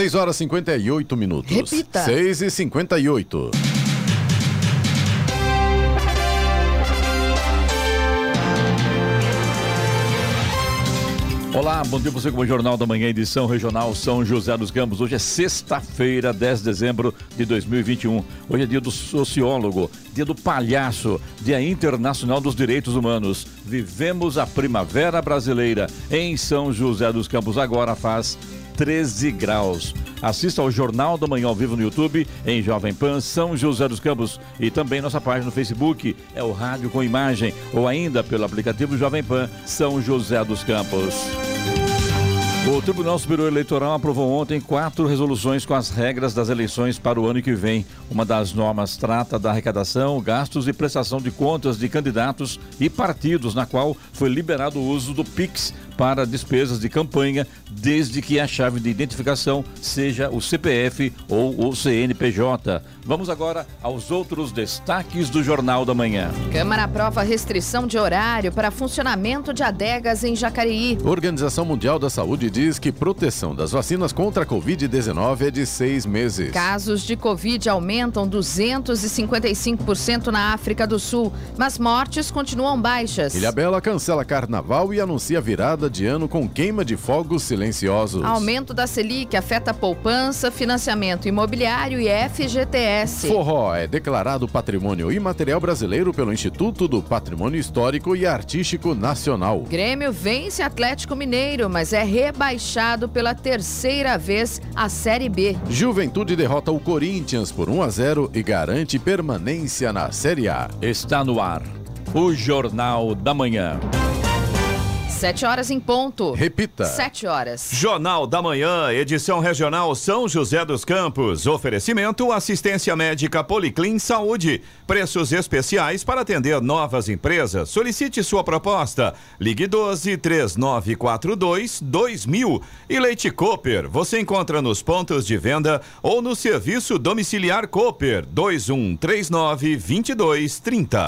6 horas e 58 minutos. Repita. 6 e 58. Olá, bom dia você com o Jornal da Manhã, edição regional São José dos Campos. Hoje é sexta-feira, 10 de dezembro de 2021. Hoje é dia do sociólogo, dia do palhaço, dia internacional dos direitos humanos. Vivemos a primavera brasileira em São José dos Campos. Agora faz 13 graus. Assista ao Jornal da Manhã ao vivo no YouTube, em Jovem Pan São José dos Campos e também nossa página no Facebook, é o Rádio com Imagem, ou ainda pelo aplicativo Jovem Pan São José dos Campos. O Tribunal Superior Eleitoral aprovou ontem quatro resoluções com as regras das eleições para o ano que vem. Uma das normas trata da arrecadação, gastos e prestação de contas de candidatos e partidos, na qual foi liberado o uso do PIX para despesas de campanha, desde que a chave de identificação seja o CPF ou o CNPJ. Vamos agora aos outros destaques do Jornal da Manhã. Câmara aprova restrição de horário para funcionamento de adegas em Jacareí. Organização Mundial da Saúde diz que proteção das vacinas contra a Covid-19 é de seis meses. Casos de Covid aumentam 255% na África do Sul, mas mortes continuam baixas. Ilhabela cancela carnaval e anuncia virada de ano com queima de fogos silenciosos. Aumento da Selic afeta poupança, financiamento imobiliário e FGTS. Forró é declarado patrimônio imaterial brasileiro pelo Instituto do Patrimônio Histórico e Artístico Nacional. Grêmio vence Atlético Mineiro, mas é rebaixado pela terceira vez à Série B. Juventude derrota o Corinthians por 1 a 0 e garante permanência na Série A. Está no ar o Jornal da Manhã. Sete horas em ponto. Repita. Sete horas. Jornal da Manhã, edição regional São José dos Campos. Oferecimento assistência médica Policlin Saúde. Preços especiais para atender novas empresas. Solicite sua proposta. Ligue 12 3942 2000. E Leite Cooper. Você encontra nos pontos de venda ou no serviço domiciliar Cooper 2139 2230.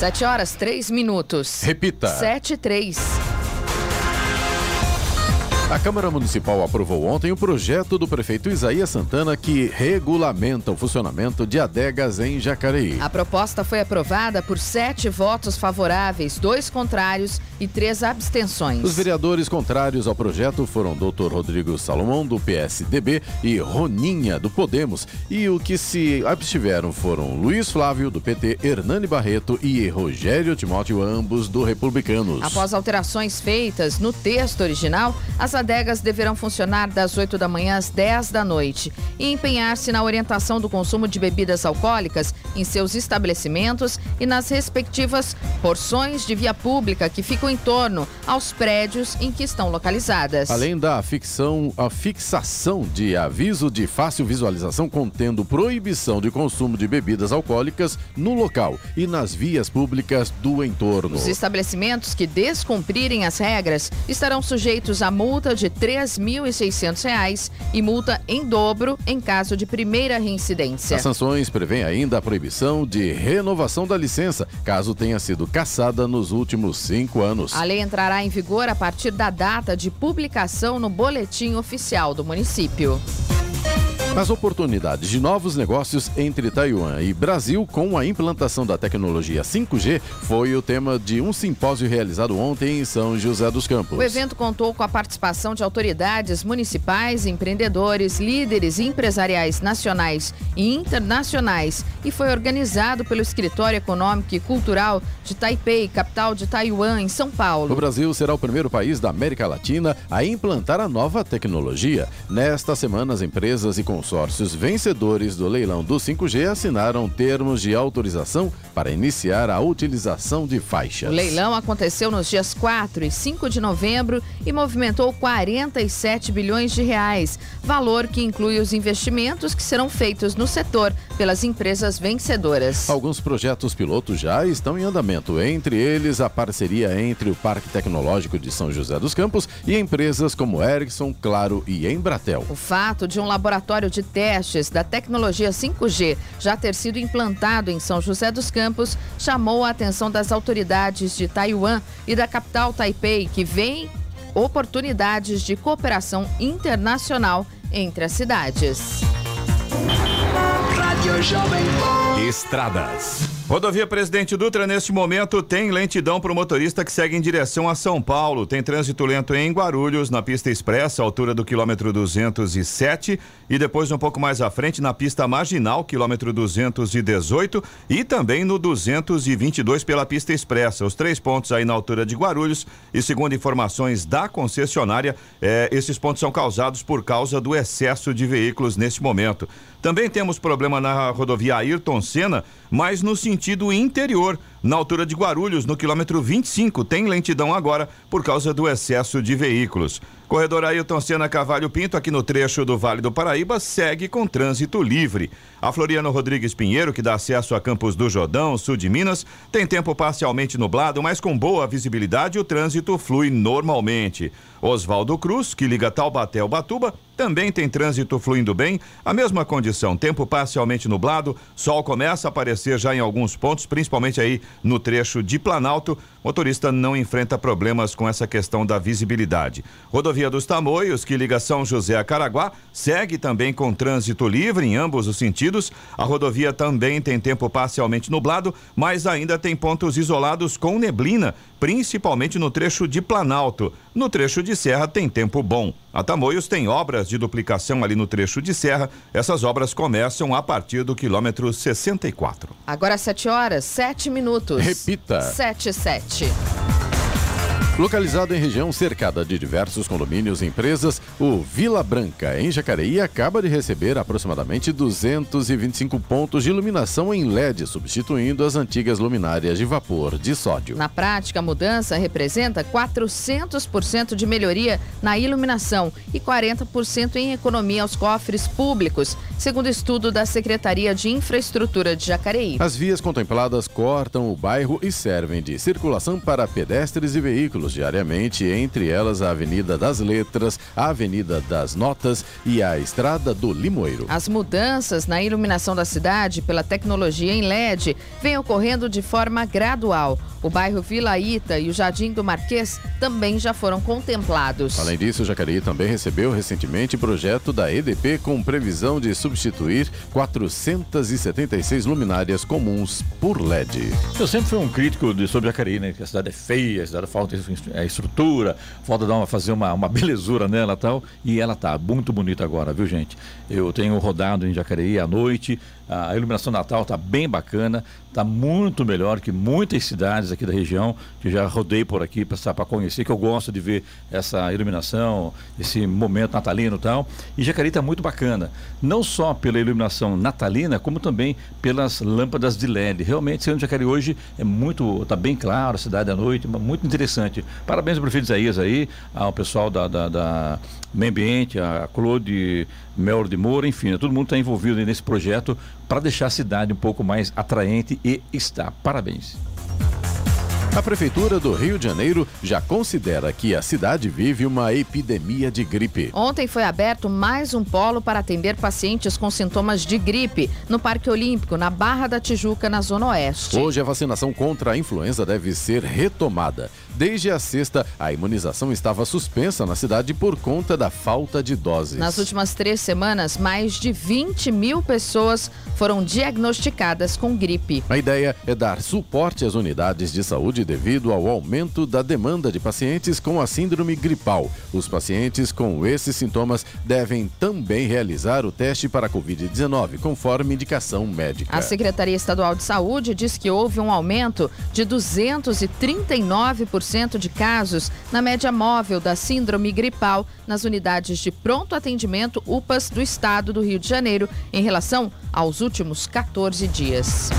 Sete horas, três minutos. Repita. Sete, três. A Câmara Municipal aprovou ontem o projeto do prefeito Isaías Santana que regulamenta o funcionamento de adegas em Jacareí. A proposta foi aprovada por sete votos favoráveis, dois contrários e três abstenções. Os vereadores contrários ao projeto foram Dr. Rodrigo Salomão, do PSDB, e Roninha, do Podemos. E o que se abstiveram foram Luiz Flávio, do PT, Hernani Barreto e Rogério Timóteo, ambos do Republicanos. Após alterações feitas no texto original, as adegas deverão funcionar das 8 da manhã às 10 da noite e empenhar-se na orientação do consumo de bebidas alcoólicas em seus estabelecimentos e nas respectivas porções de via pública que ficam em torno aos prédios em que estão localizadas. Além da ficção, a fixação de aviso de fácil visualização contendo proibição de consumo de bebidas alcoólicas no local e nas vias públicas do entorno. Os estabelecimentos que descumprirem as regras estarão sujeitos a multa de R$ 3.600 e multa em dobro em caso de primeira reincidência. As sanções prevêem ainda a proibição de renovação da licença, caso tenha sido cassada nos últimos cinco anos. A lei entrará em vigor a partir da data de publicação no Boletim Oficial do município. As oportunidades de novos negócios entre Taiwan e Brasil com a implantação da tecnologia 5G foi o tema de um simpósio realizado ontem em São José dos Campos. O evento contou com a participação de autoridades municipais, empreendedores, líderes empresariais nacionais e internacionais e foi organizado pelo Escritório Econômico e Cultural de Taipei, capital de Taiwan, em São Paulo. O Brasil será o primeiro país da América Latina a implantar a nova tecnologia. Nesta semana, as empresas e consórcios vencedores do leilão do 5G assinaram termos de autorização para iniciar a utilização de faixas. O leilão aconteceu nos dias 4 e 5 de novembro e movimentou 47 bilhões de reais, valor que inclui os investimentos que serão feitos no setor pelas empresas vencedoras. Alguns projetos pilotos já estão em andamento, entre eles a parceria entre o Parque Tecnológico de São José dos Campos e empresas como Ericsson, Claro e Embratel. O fato de um laboratório de testes da tecnologia 5G já ter sido implantado em São José dos Campos chamou a atenção das autoridades de Taiwan e da capital Taipei, que vem oportunidades de cooperação internacional entre as cidades. Estradas. Rodovia Presidente Dutra, neste momento, tem lentidão para o motorista que segue em direção a São Paulo. Tem trânsito lento em Guarulhos, na pista expressa, altura do quilômetro 207. E depois, um pouco mais à frente, na pista marginal, quilômetro 218. E também no 222 pela pista expressa. Os três pontos aí na altura de Guarulhos. E segundo informações da concessionária, eh, esses pontos são causados por causa do excesso de veículos neste momento. Também temos problema na rodovia Ayrton Senna, mas no sentido interior, na altura de Guarulhos, no quilômetro 25, tem lentidão agora por causa do excesso de veículos. Corredor Ailton Senna Cavalho Pinto, aqui no trecho do Vale do Paraíba, segue com trânsito livre. A Floriano Rodrigues Pinheiro, que dá acesso a Campos do Jordão, sul de Minas, tem tempo parcialmente nublado, mas com boa visibilidade o trânsito flui normalmente. Oswaldo Cruz, que liga Taubaté ao Batuba, também tem trânsito fluindo bem. A mesma condição, tempo parcialmente nublado, sol começa a aparecer já em alguns pontos, principalmente aí no trecho de Planalto. Motorista não enfrenta problemas com essa questão da visibilidade. Rodovia dos Tamoios, que liga São José a Caraguá, segue também com trânsito livre em ambos os sentidos. A rodovia também tem tempo parcialmente nublado, mas ainda tem pontos isolados com neblina, principalmente no trecho de Planalto. No trecho de Serra tem tempo bom. A Tamoios tem obras de duplicação ali no trecho de Serra. Essas obras começam a partir do quilômetro 64. Agora 7 horas, 7 minutos. Repita. 7 7. 그? Localizado em região cercada de diversos condomínios e empresas, o Vila Branca, em Jacareí, acaba de receber aproximadamente 225 pontos de iluminação em LED, substituindo as antigas luminárias de vapor de sódio. Na prática, a mudança representa 400% de melhoria na iluminação e 40% em economia aos cofres públicos, segundo estudo da Secretaria de Infraestrutura de Jacareí. As vias contempladas cortam o bairro e servem de circulação para pedestres e veículos diariamente, entre elas a Avenida das Letras, a Avenida das Notas e a Estrada do Limoeiro. As mudanças na iluminação da cidade pela tecnologia em LED vêm ocorrendo de forma gradual. O bairro Vila Ita e o Jardim do Marquês também já foram contemplados. Além disso, Jacareí também recebeu recentemente projeto da EDP com previsão de substituir 476 luminárias comuns por LED. Eu sempre fui um crítico de, sobre Jacareí, né? Que a cidade é feia, a cidade falta é, estrutura, falta dar uma, fazer uma, uma belezura nela e tal. E ela tá muito bonita agora, viu, gente? Eu tenho rodado em Jacareí à noite, a iluminação natal está bem bacana, está muito melhor que muitas cidades aqui da região, que já rodei por aqui para conhecer, que eu gosto de ver essa iluminação, esse momento natalino e tal. E Jacareí está muito bacana, não só pela iluminação natalina, como também pelas lâmpadas de LED. Realmente, sendo Jacareí hoje é muito, está bem claro, a cidade à noite, muito interessante. Parabéns ao prefeito Isaías aí, ao pessoal da, da, da Meio Ambiente, a Claude Mel de Moura, enfim, todo mundo está envolvido nesse projeto para deixar a cidade um pouco mais atraente e está. Parabéns. A Prefeitura do Rio de Janeiro já considera que a cidade vive uma epidemia de gripe. Ontem foi aberto mais um polo para atender pacientes com sintomas de gripe no Parque Olímpico, na Barra da Tijuca, na Zona Oeste. Hoje a vacinação contra a influenza deve ser retomada. Desde a sexta, a imunização estava suspensa na cidade por conta da falta de doses. Nas últimas três semanas, mais de 20 mil pessoas foram diagnosticadas com gripe. A ideia é dar suporte às unidades de saúde devido ao aumento da demanda de pacientes com a síndrome gripal. Os pacientes com esses sintomas devem também realizar o teste para a Covid-19, conforme indicação médica. A Secretaria Estadual de Saúde diz que houve um aumento de 239% de casos na média móvel da síndrome gripal nas unidades de pronto atendimento UPAs do estado do Rio de Janeiro em relação aos últimos 14 dias.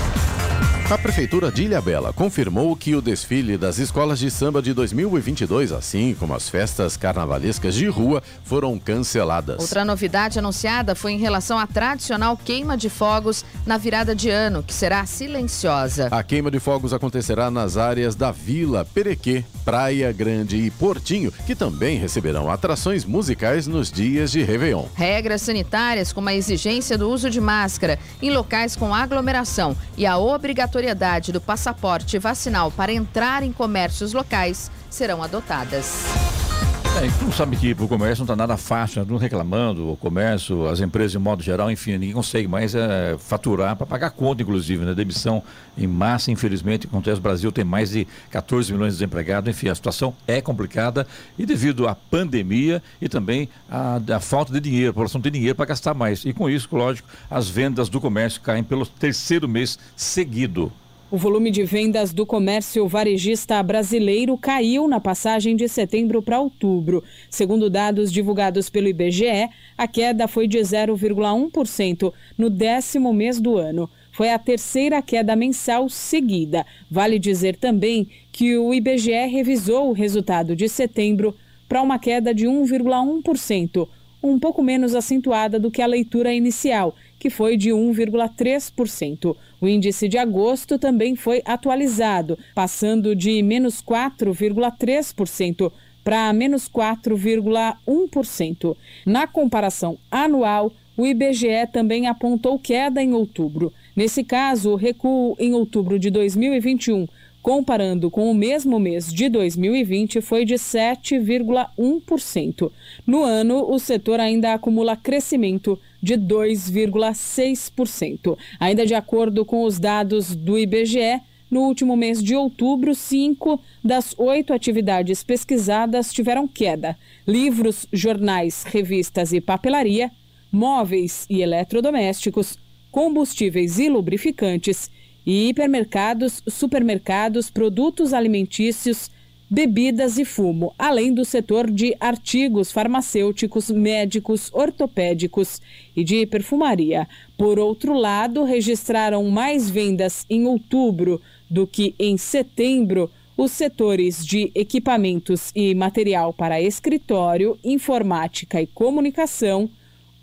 A Prefeitura de Ilhabela confirmou que o desfile das escolas de samba de 2022, assim como as festas carnavalescas de rua, foram canceladas. Outra novidade anunciada foi em relação à tradicional queima de fogos na virada de ano, que será silenciosa. A queima de fogos acontecerá nas áreas da Vila, Perequê, Praia Grande e Portinho, que também receberão atrações musicais nos dias de Réveillon. Regras sanitárias, como a exigência do uso de máscara em locais com aglomeração e a obrigatoriedade obrigatoriedade do passaporte vacinal para entrar em comércios locais serão adotadas. É, tu sabe que o comércio não está nada fácil, não reclamando, o comércio, as empresas de modo geral, enfim, ninguém consegue mais é, faturar para pagar conta, inclusive, né? Demissão em massa, infelizmente, acontece no Brasil, tem mais de 14 milhões de desempregados, enfim, a situação é complicada e devido à pandemia e também à, à falta de dinheiro, a população tem dinheiro para gastar mais. E com isso, lógico, as vendas do comércio caem pelo terceiro mês seguido. O volume de vendas do comércio varejista brasileiro caiu na passagem de setembro para outubro. Segundo dados divulgados pelo IBGE, a queda foi de 0,1% no décimo mês do ano. Foi a terceira queda mensal seguida. Vale dizer também que o IBGE revisou o resultado de setembro para uma queda de 1,1%, um pouco menos acentuada do que a leitura inicial, que foi de 1,3%. O índice de agosto também foi atualizado, passando de menos 4,3% para menos 4,1%. Na comparação anual, o IBGE também apontou queda em outubro. Nesse caso, o recuo em outubro de 2021 comparando com o mesmo mês de 2020, foi de 7,1%. No ano, o setor ainda acumula crescimento de 2,6%. Ainda de acordo com os dados do IBGE, no último mês de outubro, cinco das oito atividades pesquisadas tiveram queda: livros, jornais, revistas e papelaria, móveis e eletrodomésticos, combustíveis e lubrificantes e hipermercados, supermercados, produtos alimentícios, bebidas e fumo, além do setor de artigos farmacêuticos, médicos, ortopédicos e de perfumaria. Por outro lado, registraram mais vendas em outubro do que em setembro os setores de equipamentos e material para escritório, informática e comunicação,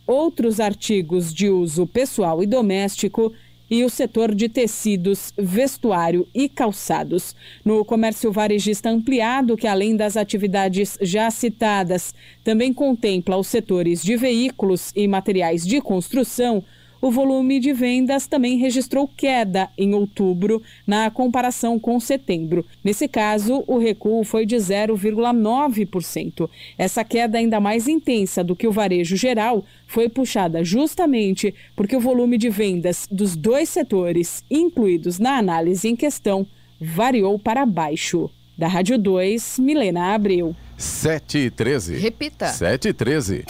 outros artigos de uso pessoal e doméstico e o setor de tecidos, vestuário e calçados. No comércio varejista ampliado, que além das atividades já citadas, também contempla os setores de veículos e materiais de construção, o volume de vendas também registrou queda em outubro na comparação com setembro. Nesse caso, o recuo foi de 0,9%. Essa queda ainda mais intensa do que o varejo geral foi puxada justamente porque o volume de vendas dos dois setores incluídos na análise em questão variou para baixo. Da Rádio 2, Milena Abreu. 7 e 13. Repita. 7 e 13.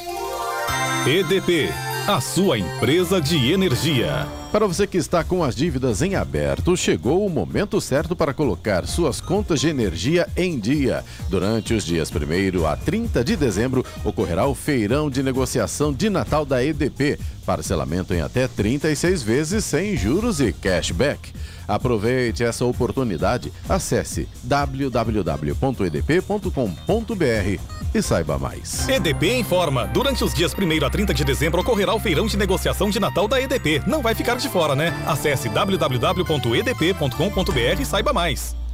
EDP a sua empresa de energia. Para você que está com as dívidas em aberto, chegou o momento certo para colocar suas contas de energia em dia. Durante os dias 1 a 30 de dezembro, ocorrerá o feirão de negociação de Natal da EDP. Parcelamento em até 36 vezes sem juros e cashback. Aproveite essa oportunidade. Acesse www.edp.com.br e saiba mais. EDP informa: durante os dias 1 a 30 de dezembro ocorrerá o feirão de negociação de Natal da EDP. Não vai ficar de fora, né? Acesse www.edp.com.br e saiba mais.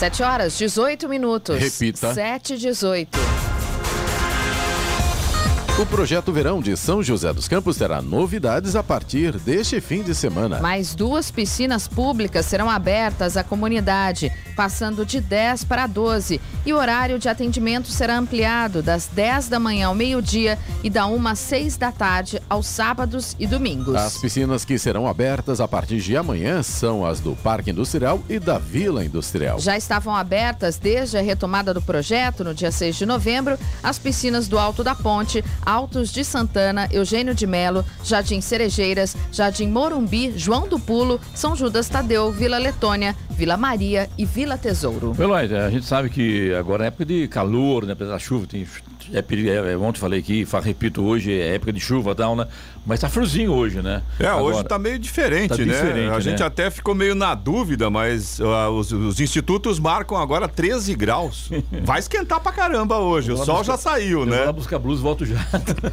7 horas, 18 minutos. Repita. 7 e 18. O projeto Verão de São José dos Campos terá novidades a partir deste fim de semana. Mais duas piscinas públicas serão abertas à comunidade, passando de 10 para 12. E o horário de atendimento será ampliado das 10 da manhã ao meio-dia e da 1 às 6 da tarde aos sábados e domingos. As piscinas que serão abertas a partir de amanhã são as do Parque Industrial e da Vila Industrial. Já estavam abertas desde a retomada do projeto, no dia 6 de novembro, as piscinas do Alto da Ponte, Altos de Santana, Eugênio de Melo, Jardim Cerejeiras, Jardim Morumbi, João do Pulo, São Judas Tadeu, Vila Letônia, Vila Maria e Vila Tesouro. Eloy, a gente sabe que agora é época de calor, né? Apesar da chuva, tem É, é, é, ontem falei aqui, repito, hoje é época de chuva e tal, né? Mas tá friozinho hoje, né? É, Agora, hoje tá meio diferente, tá né? Diferente, a né? gente até ficou meio na dúvida, mas uh, os, os, institutos marcam agora 13 graus. Vai esquentar pra caramba hoje, o sol buscar, já saiu, né? Vou lá buscar blusa volto já.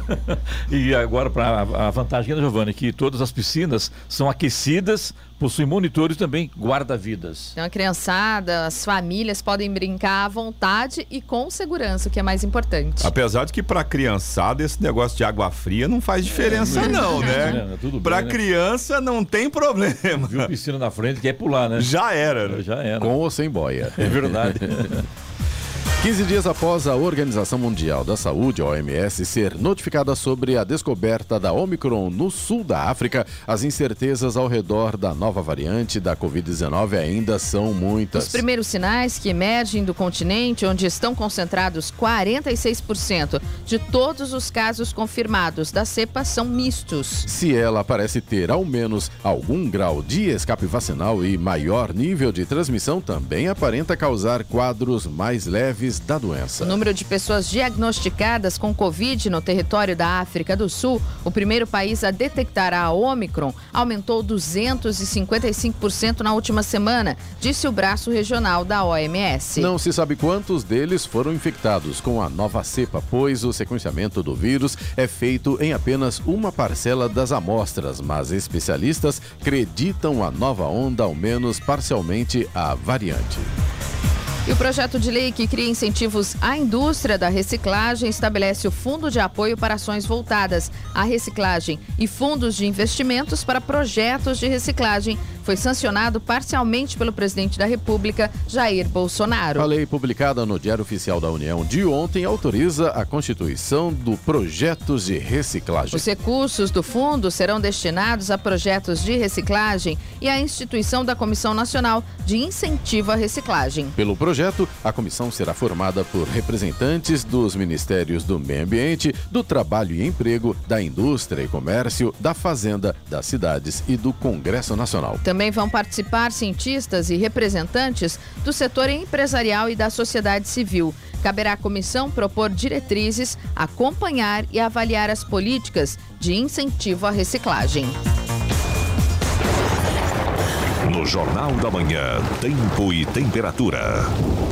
e agora, pra, a vantagem, né, Giovanni, que todas as piscinas são aquecidas possui monitores também guarda-vidas. Então a criançada, as famílias podem brincar à vontade e com segurança, o que é mais importante. Apesar de que para criançada esse negócio de água fria não faz diferença é, não, né? É, para né? criança não tem problema. Viu piscina na frente quer pular, né? Já era. Né? Já era. Com ou sem boia. É verdade. 15 dias após a Organização Mundial da Saúde, OMS, ser notificada sobre a descoberta da Omicron no sul da África, as incertezas ao redor da nova variante da Covid-19 ainda são muitas. Os primeiros sinais que emergem do continente, onde estão concentrados 46% de todos os casos confirmados da cepa, são mistos. Se ela parece ter ao menos algum grau de escape vacinal e maior nível de transmissão, também aparenta causar quadros mais leves graves da doença. O número de pessoas diagnosticadas com Covid no território da África do Sul, o primeiro país a detectar a Omicron, aumentou 255% na última semana, disse o braço regional da OMS. Não se sabe quantos deles foram infectados com a nova cepa, pois o sequenciamento do vírus é feito em apenas uma parcela das amostras, mas especialistas acreditam a nova onda ao menos parcialmente a variante. E o projeto de lei que cria incentivos à indústria da reciclagem estabelece o Fundo de Apoio para Ações Voltadas à Reciclagem e fundos de investimentos para projetos de reciclagem foi sancionado parcialmente pelo presidente da República, Jair Bolsonaro. A lei publicada no Diário Oficial da União de ontem autoriza a constituição do Projetos de Reciclagem. Os recursos do fundo serão destinados a projetos de reciclagem e à instituição da Comissão Nacional de Incentivo à Reciclagem. Pelo projeto, a comissão será formada por representantes dos Ministérios do Meio Ambiente, do Trabalho e Emprego, da Indústria e Comércio, da Fazenda, das Cidades e do Congresso Nacional. Também também vão participar cientistas e representantes do setor empresarial e da sociedade civil. Caberá à comissão propor diretrizes, acompanhar e avaliar as políticas de incentivo à reciclagem. No Jornal da Manhã, tempo e temperatura.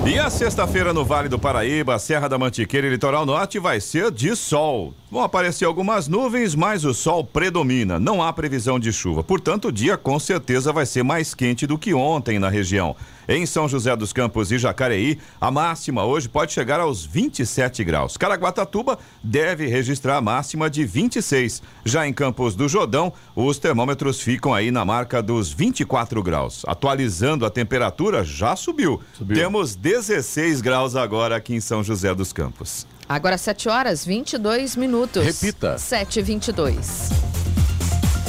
E a sexta-feira no Vale do Paraíba, Serra da Mantiqueira e Litoral Norte vai ser de sol. Vão aparecer algumas nuvens, mas o sol predomina. Não há previsão de chuva. Portanto, o dia com certeza vai ser mais quente do que ontem na região. Em São José dos Campos e Jacareí, a máxima hoje pode chegar aos 27 graus. Caraguatatuba deve registrar a máxima de 26. Já em Campos do Jordão, os termômetros ficam aí na marca dos 24 graus. Atualizando a temperatura, já subiu. subiu. Temos 16 graus agora aqui em São José dos Campos. Agora 7 horas 22 minutos. Repita. 7 e 22.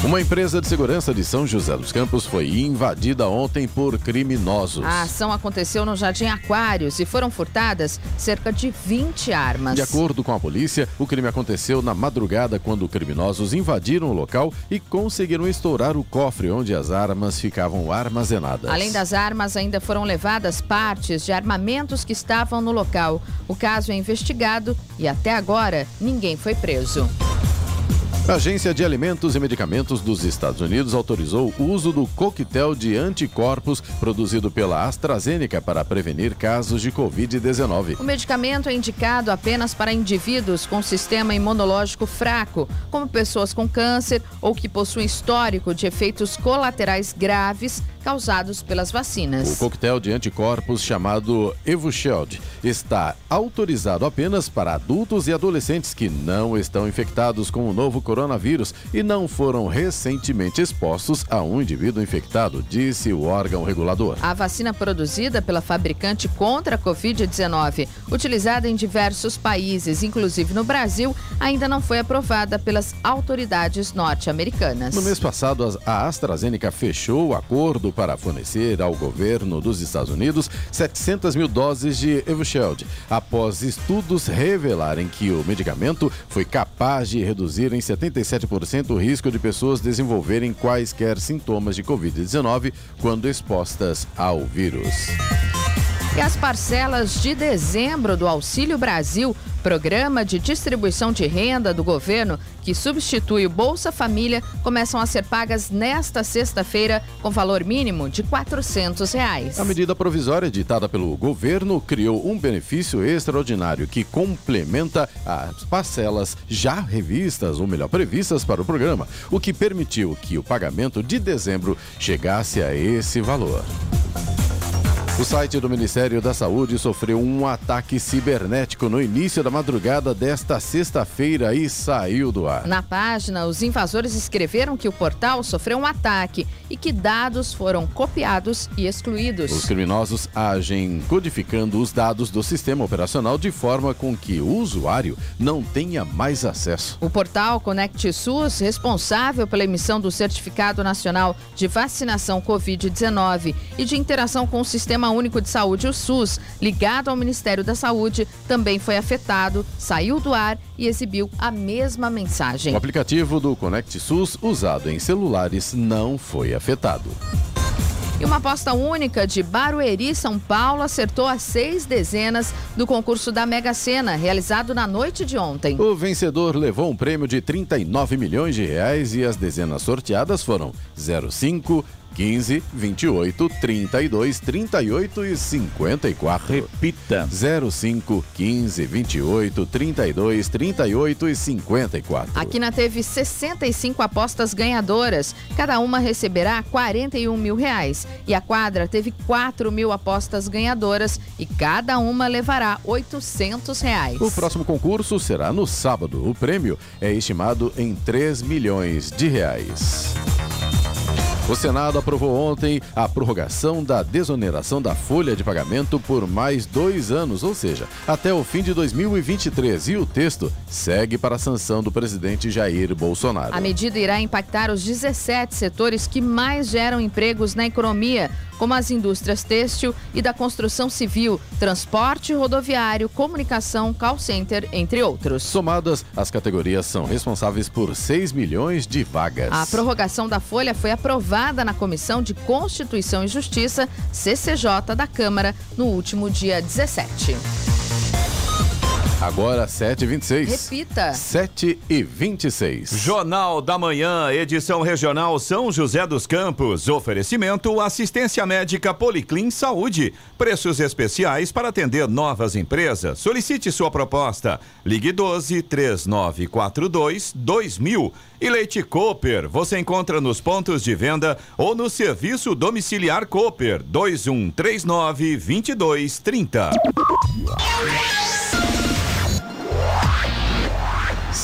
Uma empresa de segurança de São José dos Campos foi invadida ontem por criminosos. A ação aconteceu no Jardim Aquários e foram furtadas cerca de 20 armas. De acordo com a polícia, o crime aconteceu na madrugada quando criminosos invadiram o local e conseguiram estourar o cofre onde as armas ficavam armazenadas. Além das armas, ainda foram levadas partes de armamentos que estavam no local. O caso é investigado e até agora ninguém foi preso. A Agência de Alimentos e Medicamentos dos Estados Unidos autorizou o uso do coquetel de anticorpos produzido pela AstraZeneca para prevenir casos de Covid-19. O medicamento é indicado apenas para indivíduos com sistema imunológico fraco, como pessoas com câncer ou que possuem histórico de efeitos colaterais graves causados pelas vacinas. O coquetel de anticorpos chamado Evusheld está autorizado apenas para adultos e adolescentes que não estão infectados com o novo coronavírus e não foram recentemente expostos a um indivíduo infectado, disse o órgão regulador. A vacina produzida pela fabricante contra a Covid-19, utilizada em diversos países, inclusive no Brasil, ainda não foi aprovada pelas autoridades norte-americanas. No mês passado, a AstraZeneca fechou o acordo para fornecer ao governo dos Estados Unidos 700 mil doses de Evusheld, após estudos revelarem que o medicamento foi capaz de reduzir em 77% o risco de pessoas desenvolverem quaisquer sintomas de Covid-19 quando expostas ao vírus. E as parcelas de dezembro do Auxílio Brasil, programa de distribuição de renda do governo que substitui o Bolsa Família, começam a ser pagas nesta sexta-feira com valor mínimo de 400 reais. A medida provisória editada pelo governo criou um benefício extraordinário que complementa as parcelas já revistas, ou melhor, previstas para o programa, o que permitiu que o pagamento de dezembro chegasse a esse valor. O site do Ministério da Saúde sofreu um ataque cibernético no início da madrugada desta sexta-feira e saiu do ar. Na página, os invasores escreveram que o portal sofreu um ataque e que dados foram copiados e excluídos. Os criminosos agem codificando os dados do sistema operacional de forma com que o usuário não tenha mais acesso. O portal Conect SUS, responsável pela emissão do Certificado Nacional de Vacinação Covid-19 e de interação com o Sistema Único de Saúde, o SUS, ligado ao Ministério da Saúde, também foi afetado, saiu do ar e exibiu a mesma mensagem. O aplicativo do Conect SUS, usado em celulares, não foi afetado. E uma aposta única de Barueri, São Paulo, acertou as seis dezenas do concurso da Mega Sena, realizado na noite de ontem. O vencedor levou um prêmio de 39 milhões de reais e as dezenas sorteadas foram 05, 15, 28, 32, 38 e 54. Repita. 05, 15, 28, 32, 38 e 54. A Quina teve 65 apostas ganhadoras. Cada uma receberá 41 mil reais. E a quadra teve 4 mil apostas ganhadoras e cada uma levará 800 reais. O próximo concurso será no sábado. O prêmio é estimado em 3 milhões de reais. O Senado aprovou ontem a prorrogação da desoneração da folha de pagamento por mais dois anos, ou seja, até o fim de 2023. E o texto segue para a sanção do presidente Jair Bolsonaro. A medida irá impactar os 17 setores que mais geram empregos na economia, como as indústrias têxtil e da construção civil, transporte rodoviário, comunicação, call center, entre outros. Somadas, as categorias são responsáveis por 6 milhões de vagas. A prorrogação da folha foi aprovada na Comissão de Constituição e Justiça, CCJ, da Câmara, no último dia 17. Agora 7h26. Repita. 7h26. Jornal da Manhã, edição regional São José dos Campos. Oferecimento assistência médica Policlin Saúde. Preços especiais para atender novas empresas. Solicite sua proposta. Ligue 12 3942 2000. E Leite Cooper, você encontra nos pontos de venda ou no serviço domiciliar Cooper 2139 2230.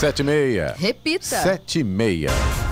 Sete e meia. Repita. Sete e meia.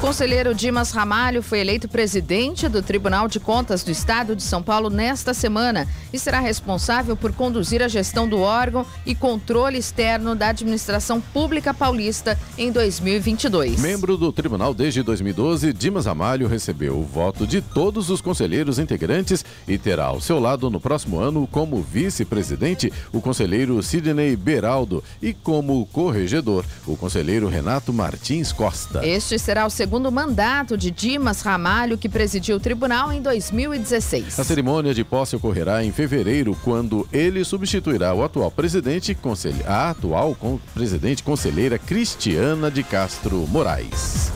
Conselheiro Dimas Ramalho foi eleito presidente do Tribunal de Contas do Estado de São Paulo nesta semana e será responsável por conduzir a gestão do órgão e controle externo da administração pública paulista em 2022. Membro do tribunal desde 2012, Dimas Ramalho recebeu o voto de todos os conselheiros integrantes e terá ao seu lado no próximo ano como vice-presidente o conselheiro Sidney Beraldo e como corregedor o conselheiro Renato Martins Costa. Este será o segundo mandato de Dimas Ramalho, que presidiu o tribunal em 2016. A cerimônia de posse ocorrerá em fevereiro, quando ele substituirá o atual presidente, conselhe... a atual presidente conselheira Cristiana de Castro Moraes.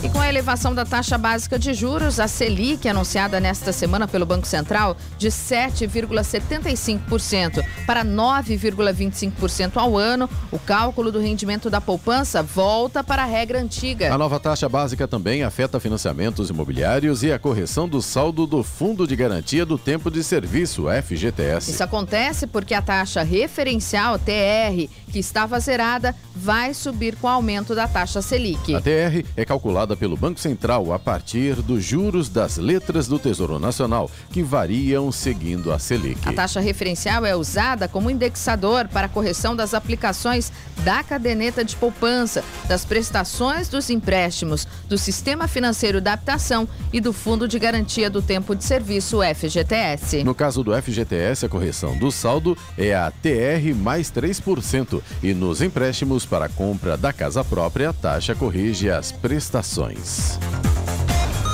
E com a elevação da taxa básica de juros, a Selic, anunciada nesta semana pelo Banco Central, de 7,75% para 9,25% ao ano, o cálculo do rendimento da poupança volta para a regra antiga. A nova taxa básica também afeta financiamentos imobiliários e a correção do saldo do Fundo de Garantia do Tempo de Serviço, FGTS. Isso acontece porque a taxa referencial, TR, que estava zerada, vai subir com o aumento da taxa Selic. A TR é calculada pelo Banco Central a partir dos juros das letras do Tesouro Nacional, que variam seguindo a Selic. A taxa referencial é usada como indexador para a correção das aplicações da caderneta de poupança, das prestações dos empréstimos, do Sistema Financeiro da Habitação e do Fundo de Garantia do Tempo de Serviço, FGTS. No caso do FGTS, a correção do saldo é a TR mais 3%. E nos empréstimos para a compra da casa própria, a taxa corrige as prestações.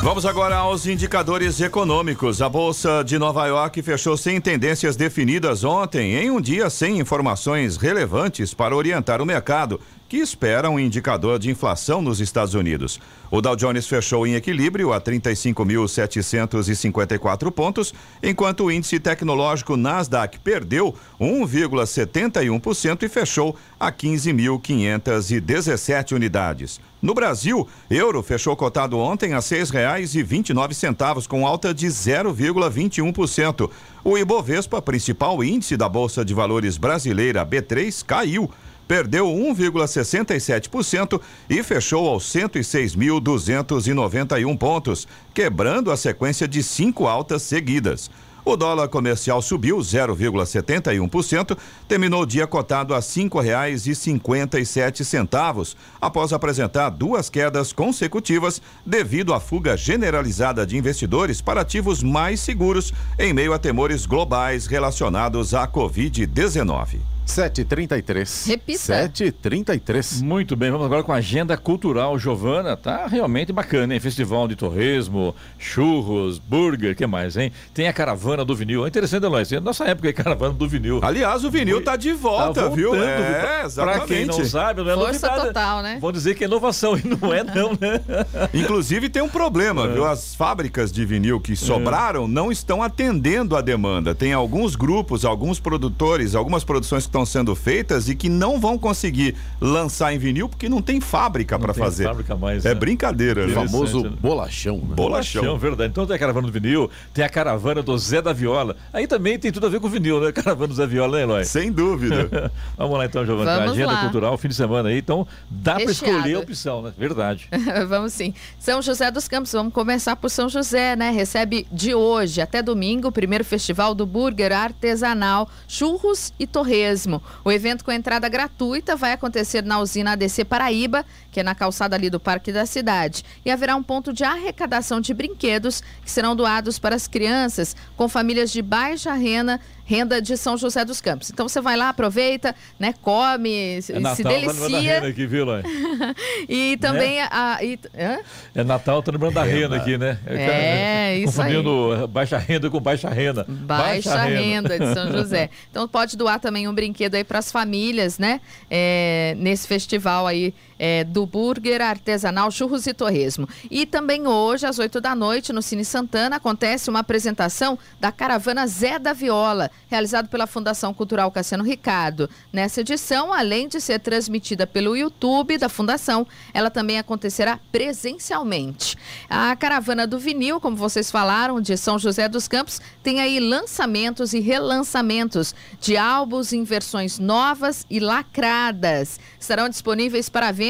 Vamos agora aos indicadores econômicos. A Bolsa de Nova York fechou sem tendências definidas ontem, em um dia sem informações relevantes para orientar o mercado, que espera um indicador de inflação nos Estados Unidos. O Dow Jones fechou em equilíbrio a 35.754 pontos, enquanto o índice tecnológico Nasdaq perdeu 1,71% e fechou a 15.517 unidades. No Brasil, euro fechou cotado ontem a nove centavos, com alta de 0,21%. O Ibovespa, principal índice da Bolsa de Valores brasileira B3, caiu perdeu 1,67% e fechou aos 106.291 pontos, quebrando a sequência de cinco altas seguidas. O dólar comercial subiu 0,71%, terminou o dia cotado a sete centavos, após apresentar duas quedas consecutivas devido à fuga generalizada de investidores para ativos mais seguros em meio a temores globais relacionados à Covid-19. 7h33. Repita. 7h33. Muito bem, vamos agora com a agenda cultural. Giovana, tá realmente bacana, hein? Festival de torresmo, churros, burger, que mais, hein? Tem a caravana do vinil. É interessante, Eloy, é nossa época é caravana do vinil. Aliás, o vinil tá de volta, Tá viu? É, Pra exatamente. quem não sabe, não é Força novidade. total, né? Vão dizer que é inovação, e não é não, né? Inclusive tem um problema, viu? As fábricas de vinil que sobraram não estão atendendo a demanda. Tem alguns grupos, alguns produtores, algumas produções que estão sendo feitas e que não vão conseguir lançar em vinil porque não tem fábrica para tem fazer. fábrica mais, é né? brincadeira, O famoso né? bolachão. né? Bolachão. verdade. Então tem a caravana do vinil, tem a caravana do Zé da Viola. Aí também tem tudo a ver com o vinil, né? Caravana do Zé Viola, né, Eloy? Sem dúvida. Vamos lá então, Giovana. Vamos Agenda lá. cultural, fim de semana aí. Então dá para escolher a opção, né? Verdade. vamos sim. São José dos Campos, vamos começar por São José, né? Recebe de hoje até domingo o primeiro festival do burger artesanal, churros e torresmo. O evento com entrada gratuita vai acontecer na usina ADC Paraíba, que é na calçada ali do Parque da Cidade. E haverá um ponto de arrecadação de brinquedos que serão doados para as crianças com famílias de baixa renda, renda de São José dos Campos. Então você vai lá, aproveita, né? Come, se É Natal, se tá lembrando da renda delicia. aqui, viu? E também a. e- hã? É Natal, tô lembrando da renda aqui, né? É, isso aí. Confundindo baixa renda com baixa renda. Baixa, renda. de São José. Então pode doar também um brinquedo aí para as famílias, né? É, nesse festival aí é, do burger artesanal Churros e Torresmo. E também hoje, às 8 da noite, no Cine Santana, acontece uma apresentação da caravana Zé da Viola, realizado pela Fundação Cultural Cassiano Ricardo. Nessa edição, além de ser transmitida pelo YouTube da Fundação, ela também acontecerá presencialmente. A caravana do vinil, como vocês falaram, de São José dos Campos, tem aí lançamentos e relançamentos de álbuns em versões novas e lacradas. Estarão disponíveis para venda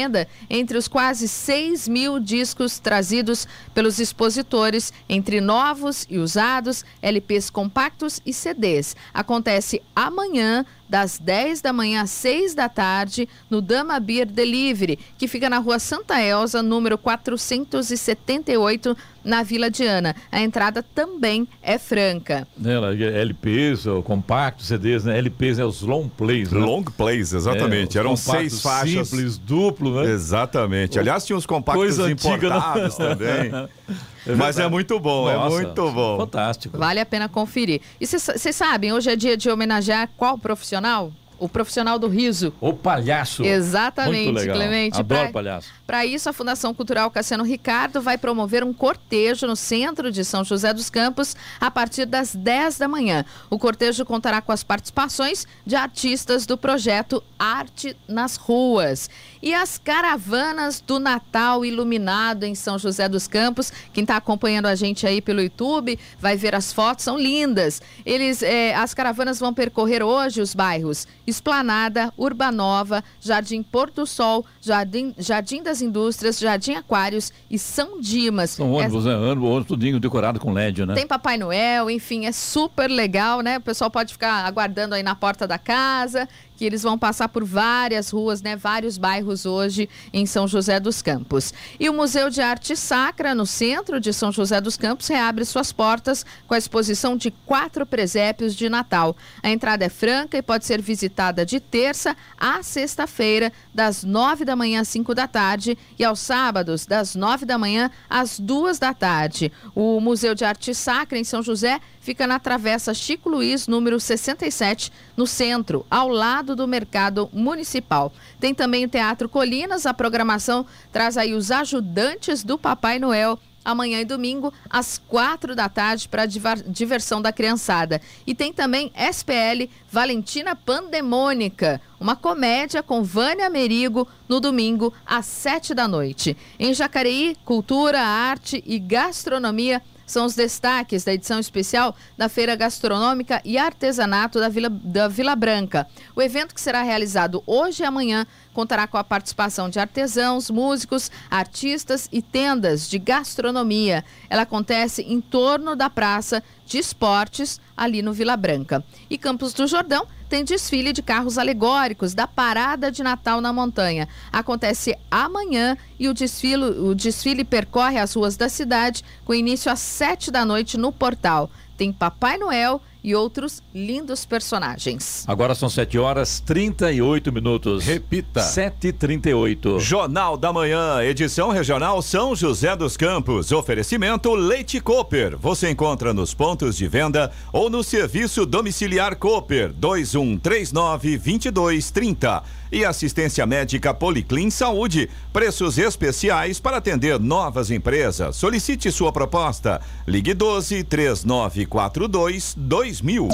entre os quase 6 mil discos trazidos pelos expositores, entre novos e usados, LPs compactos e CDs. Acontece amanhã, das 10 da manhã às 6 da tarde, no Dama Beer Delivery, que fica na rua Santa Elza, número 478, na Vila Diana. A entrada também é franca. Né, Eloy? LPs, compactos, CDs, né? LPs, né? Os long plays, né? Long plays, exatamente. É, Eram seis faixas. Simples, duplo, né? Exatamente. Aliás, tinha uns compactos Coisa antiga, né? também. Mas é muito bom, é Nossa, muito bom. Fantástico. Vale a pena conferir. E vocês sabem, hoje é dia de homenagear qual profissional? O profissional do riso. O palhaço. Exatamente, Muito legal. Clemente. Adoro Pra- palhaço. Para isso, a Fundação Cultural Cassiano Ricardo vai promover um cortejo no centro de São José dos Campos a partir das 10 da manhã. O cortejo contará com as participações de artistas do projeto Arte nas Ruas. E as caravanas do Natal iluminado em São José dos Campos. Quem está acompanhando a gente aí pelo YouTube vai ver as fotos, são lindas. Eles, eh, as caravanas vão percorrer hoje os bairros Esplanada, Urbanova, Jardim Porto Sol, Jardim, Jardim das Indústrias, Jardim Aquários e São Dimas. São ônibus, né? Ônibus, ônibus tudinho decorado com LED, né? Tem Papai Noel, enfim, é super legal, né? O pessoal pode ficar aguardando aí na porta da casa, que eles vão passar por várias ruas, né? Vários bairros hoje em São José dos Campos. E o Museu de Arte Sacra, no centro de São José dos Campos, reabre suas portas com a exposição de quatro presépios de Natal. A entrada é franca e pode ser visitada de terça a sexta-feira, das nove da da manhã às 5 da tarde e aos sábados, das 9 da manhã às 2 da tarde. O Museu de Arte Sacra, em São José, fica na Travessa Chico Luiz, número 67, no centro, ao lado do Mercado Municipal. Tem também o Teatro Colinas, a programação traz aí os ajudantes do Papai Noel amanhã e domingo, às quatro da tarde, para diversão da criançada. E tem também SPL Valentina Pandemônica, uma comédia com Vânia Merigo no domingo, às sete da noite. Em Jacareí, cultura, arte e gastronomia são os destaques da edição especial da Feira Gastronômica e Artesanato da Vila, da Vila Branca. O evento que será realizado hoje e amanhã contará com a participação de artesãos, músicos, artistas e tendas de gastronomia. Ela acontece em torno da Praça de Esportes, ali no Vila Branca. E Campos do Jordão tem desfile de carros alegóricos da Parada de Natal na Montanha. Acontece amanhã e o desfile, o desfile percorre as ruas da cidade com início às sete da noite no portal. Tem Papai Noel e outros lindos personagens. Agora são 7 horas 38 minutos. Repita. 7h38. Jornal da Manhã, edição regional São José dos Campos. Oferecimento Leite Cooper. Você encontra nos pontos de venda ou no serviço domiciliar Cooper 2139 2230 e assistência médica Policlin Saúde. Preços especiais para atender novas empresas. Solicite sua proposta. Ligue 12 3942 2000.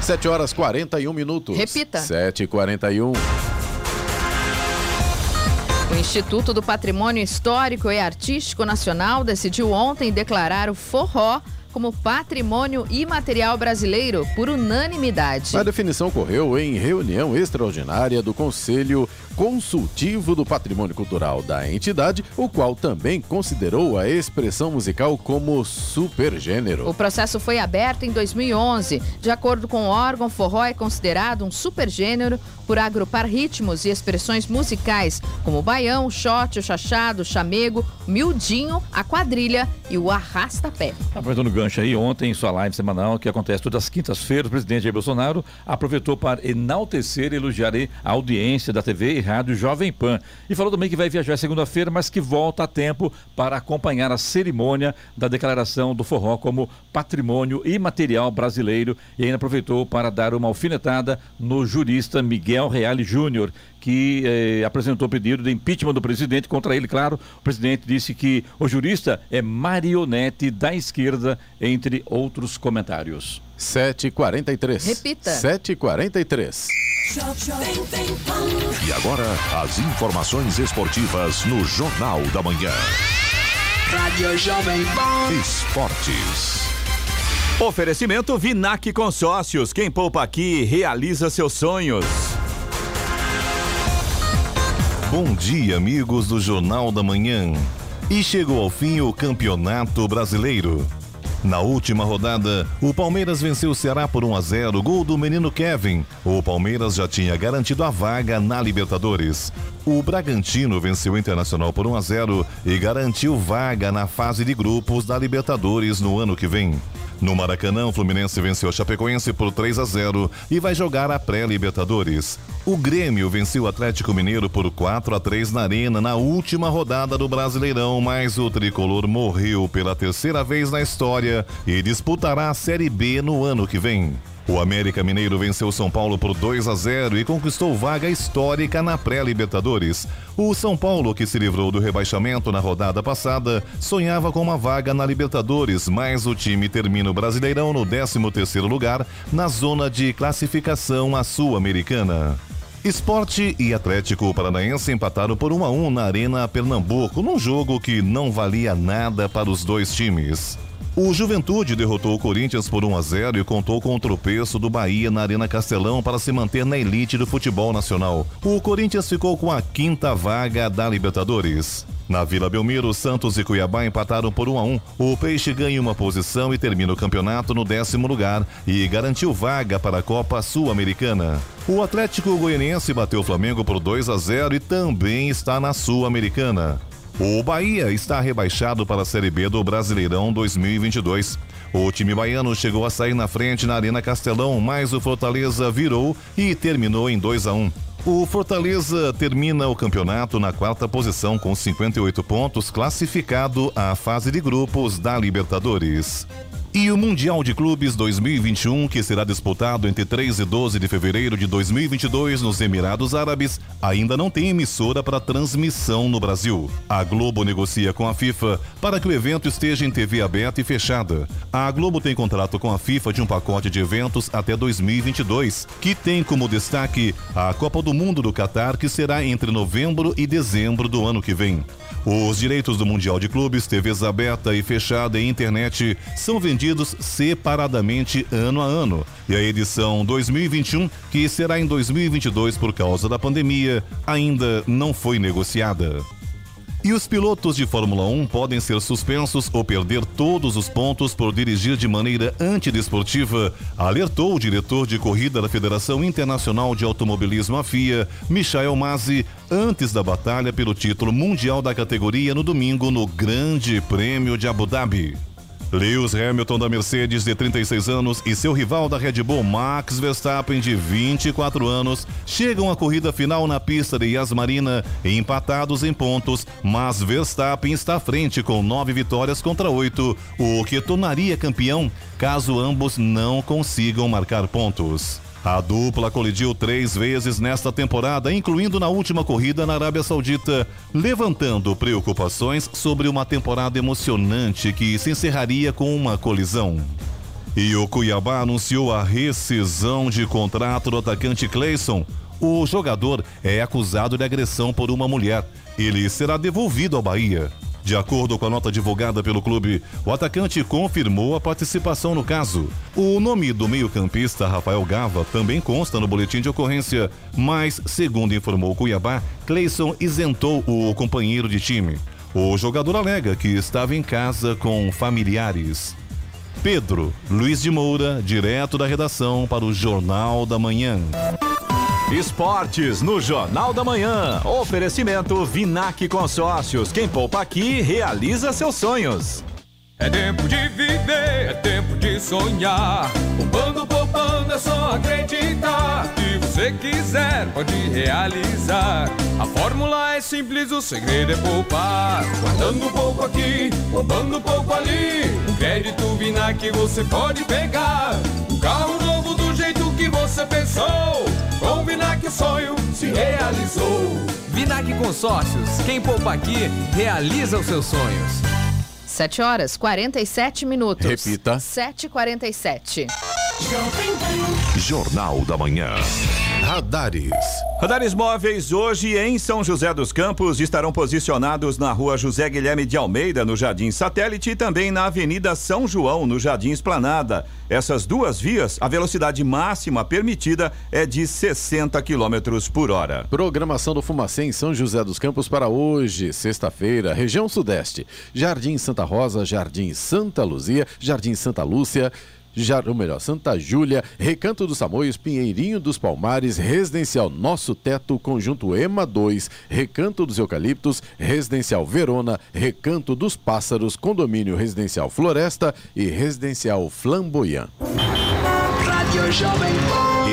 7 horas 41 minutos. Repita. 7 e 41 O Instituto do Patrimônio Histórico e Artístico Nacional decidiu ontem declarar o forró como patrimônio imaterial brasileiro por unanimidade. A definição ocorreu em reunião extraordinária do Conselho Consultivo do Patrimônio Cultural da entidade, o qual também considerou a expressão musical como supergênero. O processo foi aberto em 2011. De acordo com o órgão, forró é considerado um supergênero por agrupar ritmos e expressões musicais como o baião, o shot, o chachado, o chamego, o miudinho, a quadrilha e o arrasta-pé. Aproveitando o gancho aí, ontem em sua live semanal, que acontece todas as quintas-feiras, o presidente Jair Bolsonaro aproveitou para enaltecer e elogiar a audiência da TV e rádio Jovem Pan. E falou também que vai viajar segunda-feira, mas que volta a tempo para acompanhar a cerimônia da declaração do forró como patrimônio imaterial brasileiro. E ainda aproveitou para dar uma alfinetada no jurista Miguel Reale Júnior, que eh, apresentou pedido de impeachment do presidente contra ele. Claro, o presidente disse que o jurista é marionete da esquerda, entre outros comentários. 7h43. Repita. 7h43. E agora, as informações esportivas no Jornal da Manhã. Rádio Jovem Pan. Esportes. Oferecimento Vinac Consórcios. Quem poupa aqui realiza seus sonhos. Bom dia, amigos do Jornal da Manhã. E chegou ao fim o Campeonato Brasileiro. Na última rodada, o Palmeiras venceu o Ceará por 1 a 0, gol do menino Kevin. O Palmeiras já tinha garantido a vaga na Libertadores. O Bragantino venceu o Internacional por 1 a 0 e garantiu vaga na fase de grupos da Libertadores no ano que vem. No Maracanã, o Fluminense venceu a Chapecoense por 3 a 0 e vai jogar a pré-Libertadores. O Grêmio venceu o Atlético Mineiro por 4 a 3 na Arena na última rodada do Brasileirão, mas o tricolor morreu pela terceira vez na história e disputará a Série B no ano que vem. O América Mineiro venceu São Paulo por 2 a 0 e conquistou vaga histórica na pré-Libertadores. O São Paulo, que se livrou do rebaixamento na rodada passada, sonhava com uma vaga na Libertadores, mas o time termina o Brasileirão no 13º lugar na zona de classificação à Sul-Americana. Esporte e Atlético Paranaense empataram por 1 a 1 na Arena Pernambuco, num jogo que não valia nada para os dois times. O Juventude derrotou o Corinthians por 1 a 0 e contou com o tropeço do Bahia na Arena Castelão para se manter na elite do futebol nacional. O Corinthians ficou com a quinta vaga da Libertadores. Na Vila Belmiro, Santos e Cuiabá empataram por 1 a 1. O Peixe ganha uma posição e termina o campeonato no décimo lugar e garantiu vaga para a Copa Sul-Americana. O Atlético Goianiense bateu o Flamengo por 2 a 0 e também está na Sul-Americana. O Bahia está rebaixado para a Série B do Brasileirão 2022. O time baiano chegou a sair na frente na Arena Castelão, mas o Fortaleza virou e terminou em 2 a 1. O Fortaleza termina o campeonato na quarta posição com 58 pontos, classificado à fase de grupos da Libertadores. E o Mundial de Clubes 2021, que será disputado entre 3 e 12 de fevereiro de 2022 nos Emirados Árabes, ainda não tem emissora para transmissão no Brasil. A Globo negocia com a FIFA para que o evento esteja em TV aberta e fechada. A Globo tem contrato com a FIFA de um pacote de eventos até 2022, que tem como destaque a Copa do Mundo do Catar, que será entre novembro e dezembro do ano que vem. Os direitos do Mundial de Clubes, TVs aberta e fechada e internet são vendidos separadamente ano a ano. E a edição 2021, que será em 2022 por causa da pandemia, ainda não foi negociada. E os pilotos de Fórmula 1 podem ser suspensos ou perder todos os pontos por dirigir de maneira antidesportiva, alertou o diretor de corrida da Federação Internacional de Automobilismo, a FIA, Michael Masi, antes da batalha pelo título mundial da categoria no domingo no Grande Prêmio de Abu Dhabi. Lewis Hamilton da Mercedes, de 36 anos, e seu rival da Red Bull, Max Verstappen, de 24 anos, chegam à corrida final na pista de Yas Marina, empatados em pontos, mas Verstappen está à frente com nove vitórias contra oito, o que tornaria campeão caso ambos não consigam marcar pontos. A dupla colidiu três vezes nesta temporada, incluindo na última corrida na Arábia Saudita, levantando preocupações sobre uma temporada emocionante que se encerraria com uma colisão. E o Cuiabá anunciou a rescisão de contrato do atacante Cleison. O jogador é acusado de agressão por uma mulher. Ele será devolvido ao Bahia. De acordo com a nota divulgada pelo clube, o atacante confirmou a participação no caso. O nome do meio-campista Rafael Gava também consta no boletim de ocorrência, mas, segundo informou o Cuiabá, Cleison isentou o companheiro de time. O jogador alega que estava em casa com familiares. Pedro Luiz de Moura, direto da redação para o Jornal da Manhã. Esportes no Jornal da Manhã. Oferecimento Vinac Consórcios. Quem poupa aqui realiza seus sonhos. É tempo de viver, é tempo de sonhar. Poupando, poupando, é só acreditar. Se você quiser, pode realizar. A fórmula é simples, o segredo é poupar. Guardando um pouco aqui, poupando um pouco ali. O crédito Vinac você pode pegar. Um carro novo do jeito que você pensou. Com o Vinac o sonho se realizou. Vinac Consórcios, quem poupa aqui, realiza os seus sonhos. 7 horas 47 minutos. Repita. 7h47. Jornal da Manhã. Radares. Radares móveis hoje em São José dos Campos estarão posicionados na rua José Guilherme de Almeida, no Jardim Satélite, e também na Avenida São João, no Jardim Esplanada. Essas duas vias, a velocidade máxima permitida é de 60 km por hora. Programação do Fumacê em São José dos Campos para hoje, sexta-feira, região sudeste. Jardim Santa Rosa, Jardim Santa Luzia, Jardim Santa Lúcia. Já, ou melhor, Santa Júlia, Recanto dos Samoios, Pinheirinho dos Palmares, Residencial Nosso Teto, Conjunto EMA 2, Recanto dos Eucaliptos, Residencial Verona, Recanto dos Pássaros, Condomínio Residencial Floresta e Residencial Flamboyant.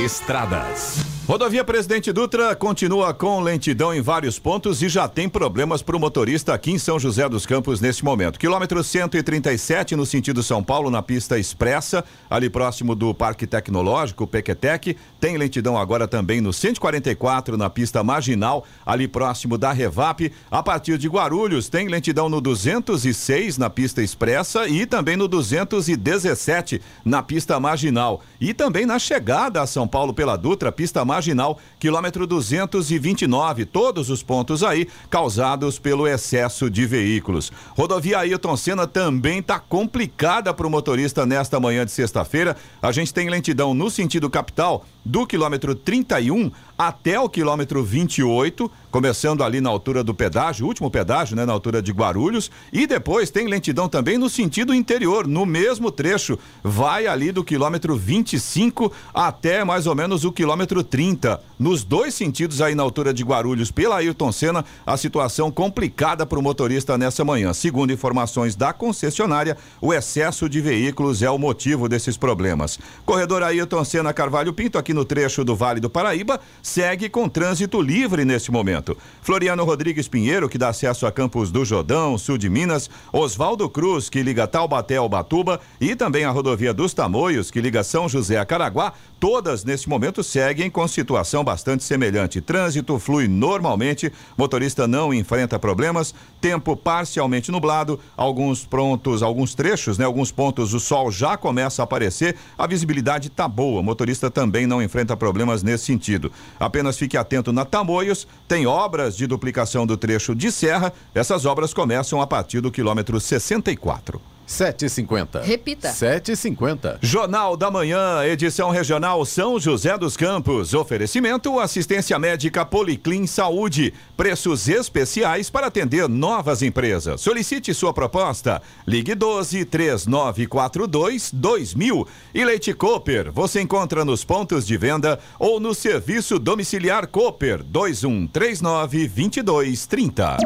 Estradas. Rodovia Presidente Dutra continua com lentidão em vários pontos e já tem problemas para o motorista aqui em São José dos Campos neste momento. Quilômetro 137 no sentido São Paulo, na pista expressa, ali próximo do Parque Tecnológico, Pequetec. Tem lentidão agora também no 144 na pista marginal, ali próximo da Revap. A partir de Guarulhos, tem lentidão no 206 na pista expressa e também no 217 na pista marginal. E também na chegada a São Paulo pela Dutra, pista marginal marginal, quilômetro 229. Todos os pontos aí causados pelo excesso de veículos. Rodovia Ailton Senna também está complicada para o motorista nesta manhã de sexta-feira. A gente tem lentidão no sentido capital do quilômetro 31 até o quilômetro 28, começando ali na altura do pedágio, último pedágio, né, na altura de Guarulhos, e depois tem lentidão também no sentido interior, no mesmo trecho, vai ali do quilômetro 25 até mais ou menos o quilômetro 30. Nos dois sentidos aí na altura de Guarulhos, pela Ayrton Senna, a situação complicada para o motorista nessa manhã. Segundo informações da concessionária, o excesso de veículos é o motivo desses problemas. Corredor Ayrton Senna Carvalho Pinto, aqui no trecho do Vale do Paraíba, segue com trânsito livre neste momento. Floriano Rodrigues Pinheiro, que dá acesso a Campos do Jordão, sul de Minas, Oswaldo Cruz, que liga Taubaté ao Batuba, e também a rodovia dos Tamoios, que liga São José a Caraguá, todas neste momento seguem com situação bastante semelhante. Trânsito flui normalmente, motorista não enfrenta problemas, tempo parcialmente nublado, alguns prontos, alguns trechos, né, alguns pontos o sol já começa a aparecer, a visibilidade tá boa, motorista também não enfrenta problemas nesse sentido. Apenas fique atento na Tamoios, tem obras de duplicação do trecho de serra. Essas obras começam a partir do quilômetro 64. 7h50. Repita. 7h50. Jornal da Manhã, edição regional São José dos Campos. Oferecimento assistência médica Policlin Saúde. Preços especiais para atender novas empresas. Solicite sua proposta. Ligue 12 3942 2000. E Leite Cooper, você encontra nos pontos de venda ou no serviço domiciliar Cooper 2139 2230.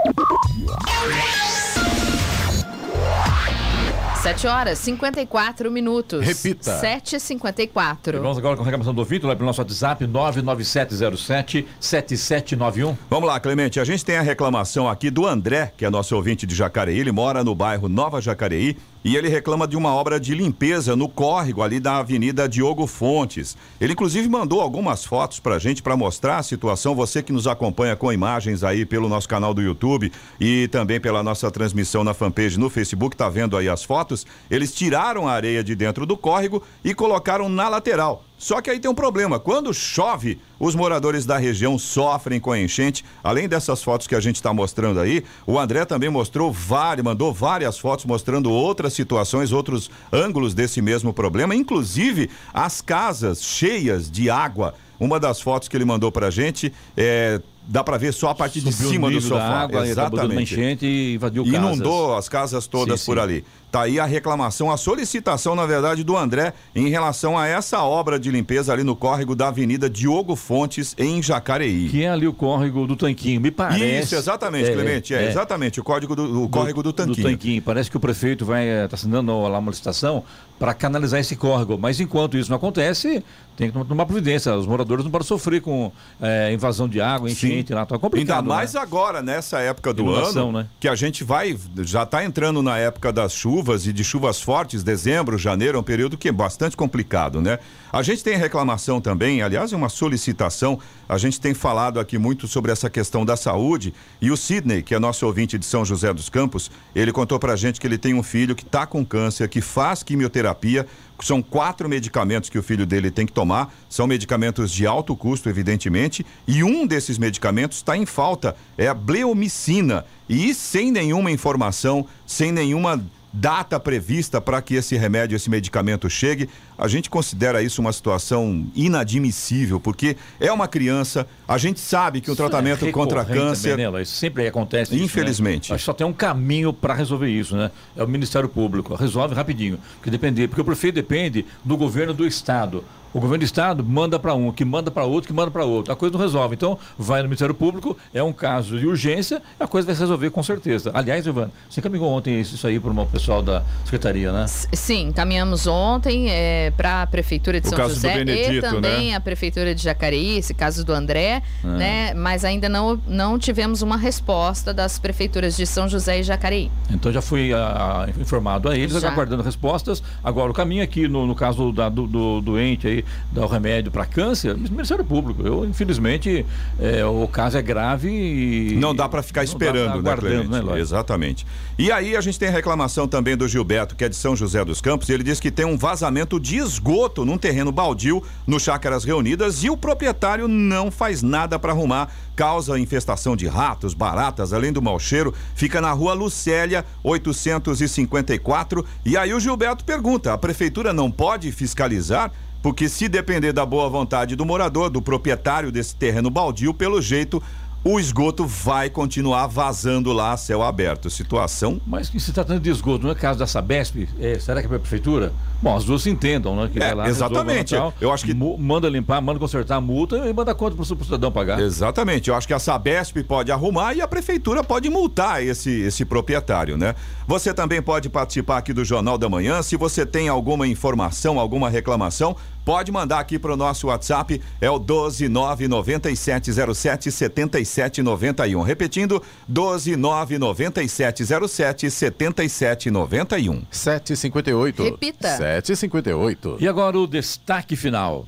7 horas 54 minutos. Repita. 7h54. Vamos agora com a reclamação do ouvinte, lá pelo nosso WhatsApp 99707-7791. Vamos lá, Clemente. A gente tem a reclamação aqui do André, que é nosso ouvinte de Jacareí. Ele mora no bairro Nova Jacareí e ele reclama de uma obra de limpeza no córrego ali da Avenida Diogo Fontes. Ele inclusive mandou algumas fotos pra gente para mostrar a situação. Você que nos acompanha com imagens aí pelo nosso canal do YouTube e também pela nossa transmissão na fanpage no Facebook, tá vendo aí as fotos? Eles tiraram a areia de dentro do córrego e colocaram na lateral. Só que aí tem um problema. Quando chove, os moradores da região sofrem com a enchente. Além dessas fotos que a gente está mostrando aí, o André também mostrou várias, mandou várias fotos mostrando outras situações, outros ângulos desse mesmo problema, inclusive as casas cheias de água. Uma das fotos que ele mandou pra gente é dá para ver só a parte de Subiu cima do sofá. água, uma Exatamente. enchente e invadiu casas. Inundou as casas todas Sim, por sim. ali. Tá aí a reclamação, a solicitação, na verdade, do André em relação a essa obra de limpeza ali no córrego da Avenida Diogo Fontes, em Jacareí. Que é ali o córrego do Tanquinho, me parece. Isso, exatamente, É, Clemente. É, é. exatamente, o, código do, o córrego do Tanquinho. Do Tanquinho. Parece que o prefeito vai estar assinando lá uma licitação para canalizar esse córrego. Mas enquanto isso não acontece, tem que tomar providência. Os moradores não podem sofrer com é, invasão de água, enchente lá. Tá complicado. Ainda mais né? agora, nessa época do Inundação, ano, né? que a gente vai, já está entrando na época das chuvas e de chuvas fortes, dezembro, janeiro, é um período que é bastante complicado, né? A gente tem reclamação também, aliás, é uma solicitação, a gente tem falado aqui muito sobre essa questão da saúde e o Sidney, que é nosso ouvinte de São José dos Campos, ele contou pra gente que ele tem um filho que está com câncer, que faz quimioterapia, são quatro medicamentos que o filho dele tem que tomar, são medicamentos de alto custo, evidentemente, e um desses medicamentos está em falta, é a bleomicina. E sem nenhuma informação, sem nenhuma data prevista para que esse remédio, esse medicamento chegue, a gente considera isso uma situação inadmissível, porque é uma criança, a gente sabe que o Isso é tratamento contra recorrente câncer. Né, Eloy? Isso sempre acontece. isso, né? Infelizmente. Acho que só tem um caminho para resolver isso, né? É o Ministério Público. Resolve rapidinho. Porque depender, porque o prefeito depende do governo do estado. O governo do estado manda para um, que manda para outro, que manda para outro. A coisa não resolve. Então, vai no Ministério Público, é um caso de urgência, a coisa vai se resolver com certeza. Aliás, Ivan, você caminhou ontem isso aí para o pessoal da secretaria, né? Sim, encaminhamos ontem para a Prefeitura de O São caso do José e Benedito, também né? a Prefeitura de Jacareí, esse caso do André, Ah. né? Mas ainda não, não tivemos uma resposta das prefeituras de São José e Jacareí. Então já fui ah, informado a eles, Já. aguardando respostas. Agora, o caminho aqui, no, no caso da- do, do doente aí, dar o remédio para câncer, isso é Ministério Público. Eu, infelizmente, eh, o caso é grave e. Não dá para ficar dá pra esperando, né, Clemente? né? Exatamente. E aí a gente tem a reclamação também do Gilberto, que é de São José dos Campos. Ele diz que tem um vazamento de esgoto num terreno baldio no Chácaras Reunidas e o proprietário não faz nada para arrumar. Causa infestação de ratos, baratas, além do mau cheiro. Fica na rua Lucélia, 854. E aí o Gilberto pergunta: a prefeitura não pode fiscalizar? Porque se depender da boa vontade do morador, do proprietário desse terreno baldio, pelo jeito o esgoto vai continuar vazando lá a céu aberto. Situação. Mas que se tratando de esgoto, não é caso da Sabesp? É, será que é para a prefeitura? Bom, as duas se entendam, né? Que É, lá, exatamente. resolve, Eu acho que- Manda limpar, manda consertar a multa e manda conta para o cidadão pagar. Exatamente. Eu acho que a Sabesp pode arrumar e a prefeitura pode multar esse, esse proprietário, né? Você também pode participar aqui do Jornal da Manhã. Se você tem alguma informação, alguma reclamação, pode mandar aqui para o nosso WhatsApp. É o 12997077791. Repetindo, 12997077791. 7h58. Repita. 7h58. E agora o destaque final.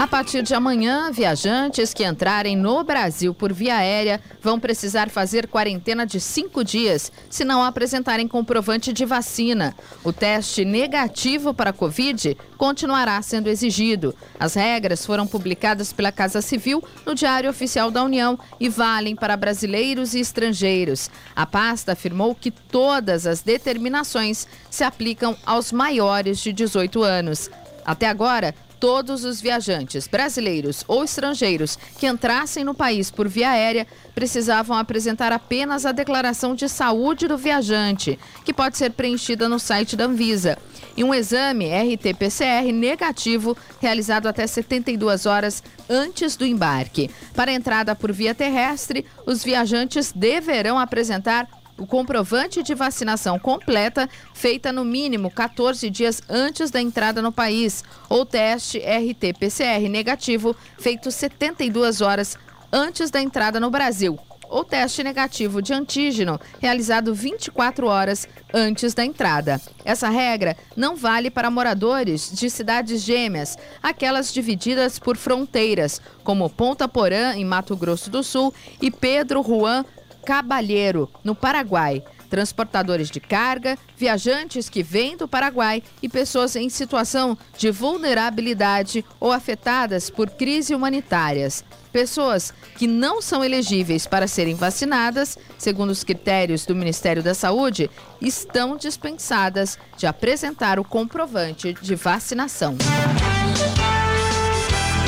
A partir de amanhã, viajantes que entrarem no Brasil por via aérea vão precisar fazer quarentena de cinco dias se não apresentarem comprovante de vacina. O teste negativo para a Covid continuará sendo exigido. As regras foram publicadas pela Casa Civil no Diário Oficial da União e valem para brasileiros e estrangeiros. A pasta afirmou que todas as determinações se aplicam aos maiores de 18 anos. Até agora, todos os viajantes, brasileiros ou estrangeiros, que entrassem no país por via aérea precisavam apresentar apenas a declaração de saúde do viajante, que pode ser preenchida no site da Anvisa. E um exame RT-PCR negativo realizado até 72 horas antes do embarque. Para entrada por via terrestre, os viajantes deverão apresentar o comprovante de vacinação completa feita no mínimo 14 dias antes da entrada no país ou teste RT-PCR negativo feito 72 horas antes da entrada no Brasil ou teste negativo de antígeno realizado 24 horas antes da entrada. Essa regra não vale para moradores de cidades gêmeas, aquelas divididas por fronteiras, como Ponta Porã, em Mato Grosso do Sul, e Pedro Juan Cabalheiro, no Paraguai. Transportadores de carga, viajantes que vêm do Paraguai e pessoas em situação de vulnerabilidade ou afetadas por crise humanitárias. Pessoas que não são elegíveis para serem vacinadas, segundo os critérios do Ministério da Saúde, estão dispensadas de apresentar o comprovante de vacinação.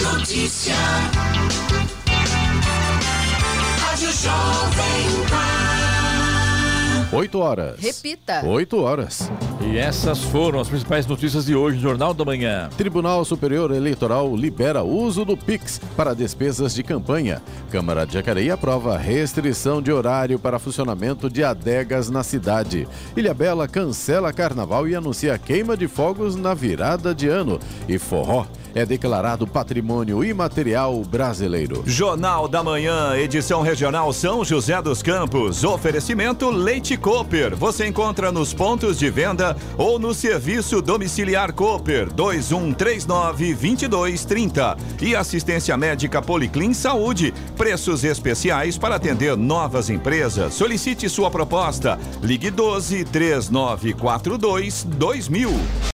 Notícia. Jovem Pan. 8 horas. Repita. 8 horas. E essas foram as principais notícias de hoje no Jornal da Manhã. Tribunal Superior Eleitoral libera uso do Pix para despesas de campanha. Câmara de Jacareí aprova restrição de horário para funcionamento de adegas na cidade. Ilhabela cancela carnaval e anuncia queima de fogos na virada de ano. E forró é declarado patrimônio imaterial brasileiro. Jornal da Manhã, edição regional São José dos Campos. Oferecimento Leite Cooper. Você encontra nos pontos de venda ou no serviço domiciliar Cooper 2139 2230. E assistência médica Policlin Saúde. Preços especiais para atender novas empresas. Solicite sua proposta. Ligue 12 3942 2000.